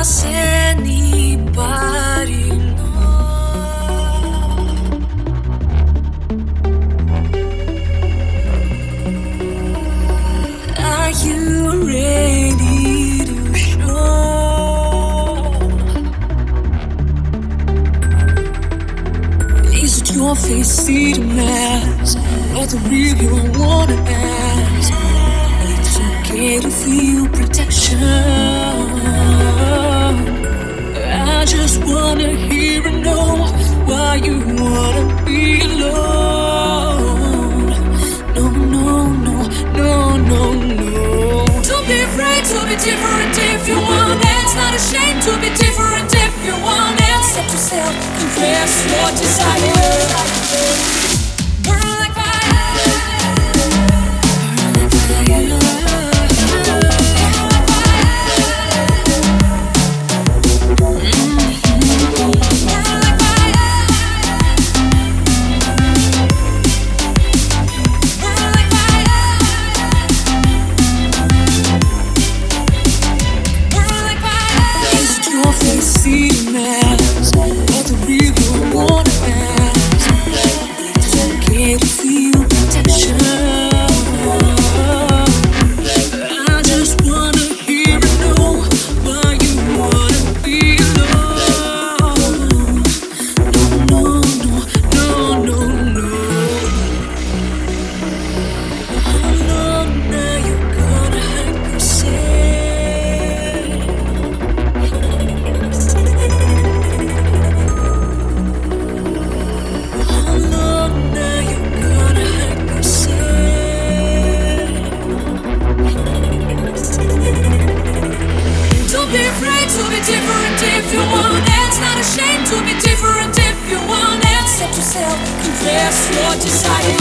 Does anybody know? Are you ready to show? Is it your face see the mask? Or the real you I wanna ask? It's okay to feel protection. I just wanna hear and know why you wanna be alone. No, no, no, no, no, no. Don't be afraid to be different if you want it. It's not a shame to be different if you want it. Accept yourself, confess your desire. Your desire.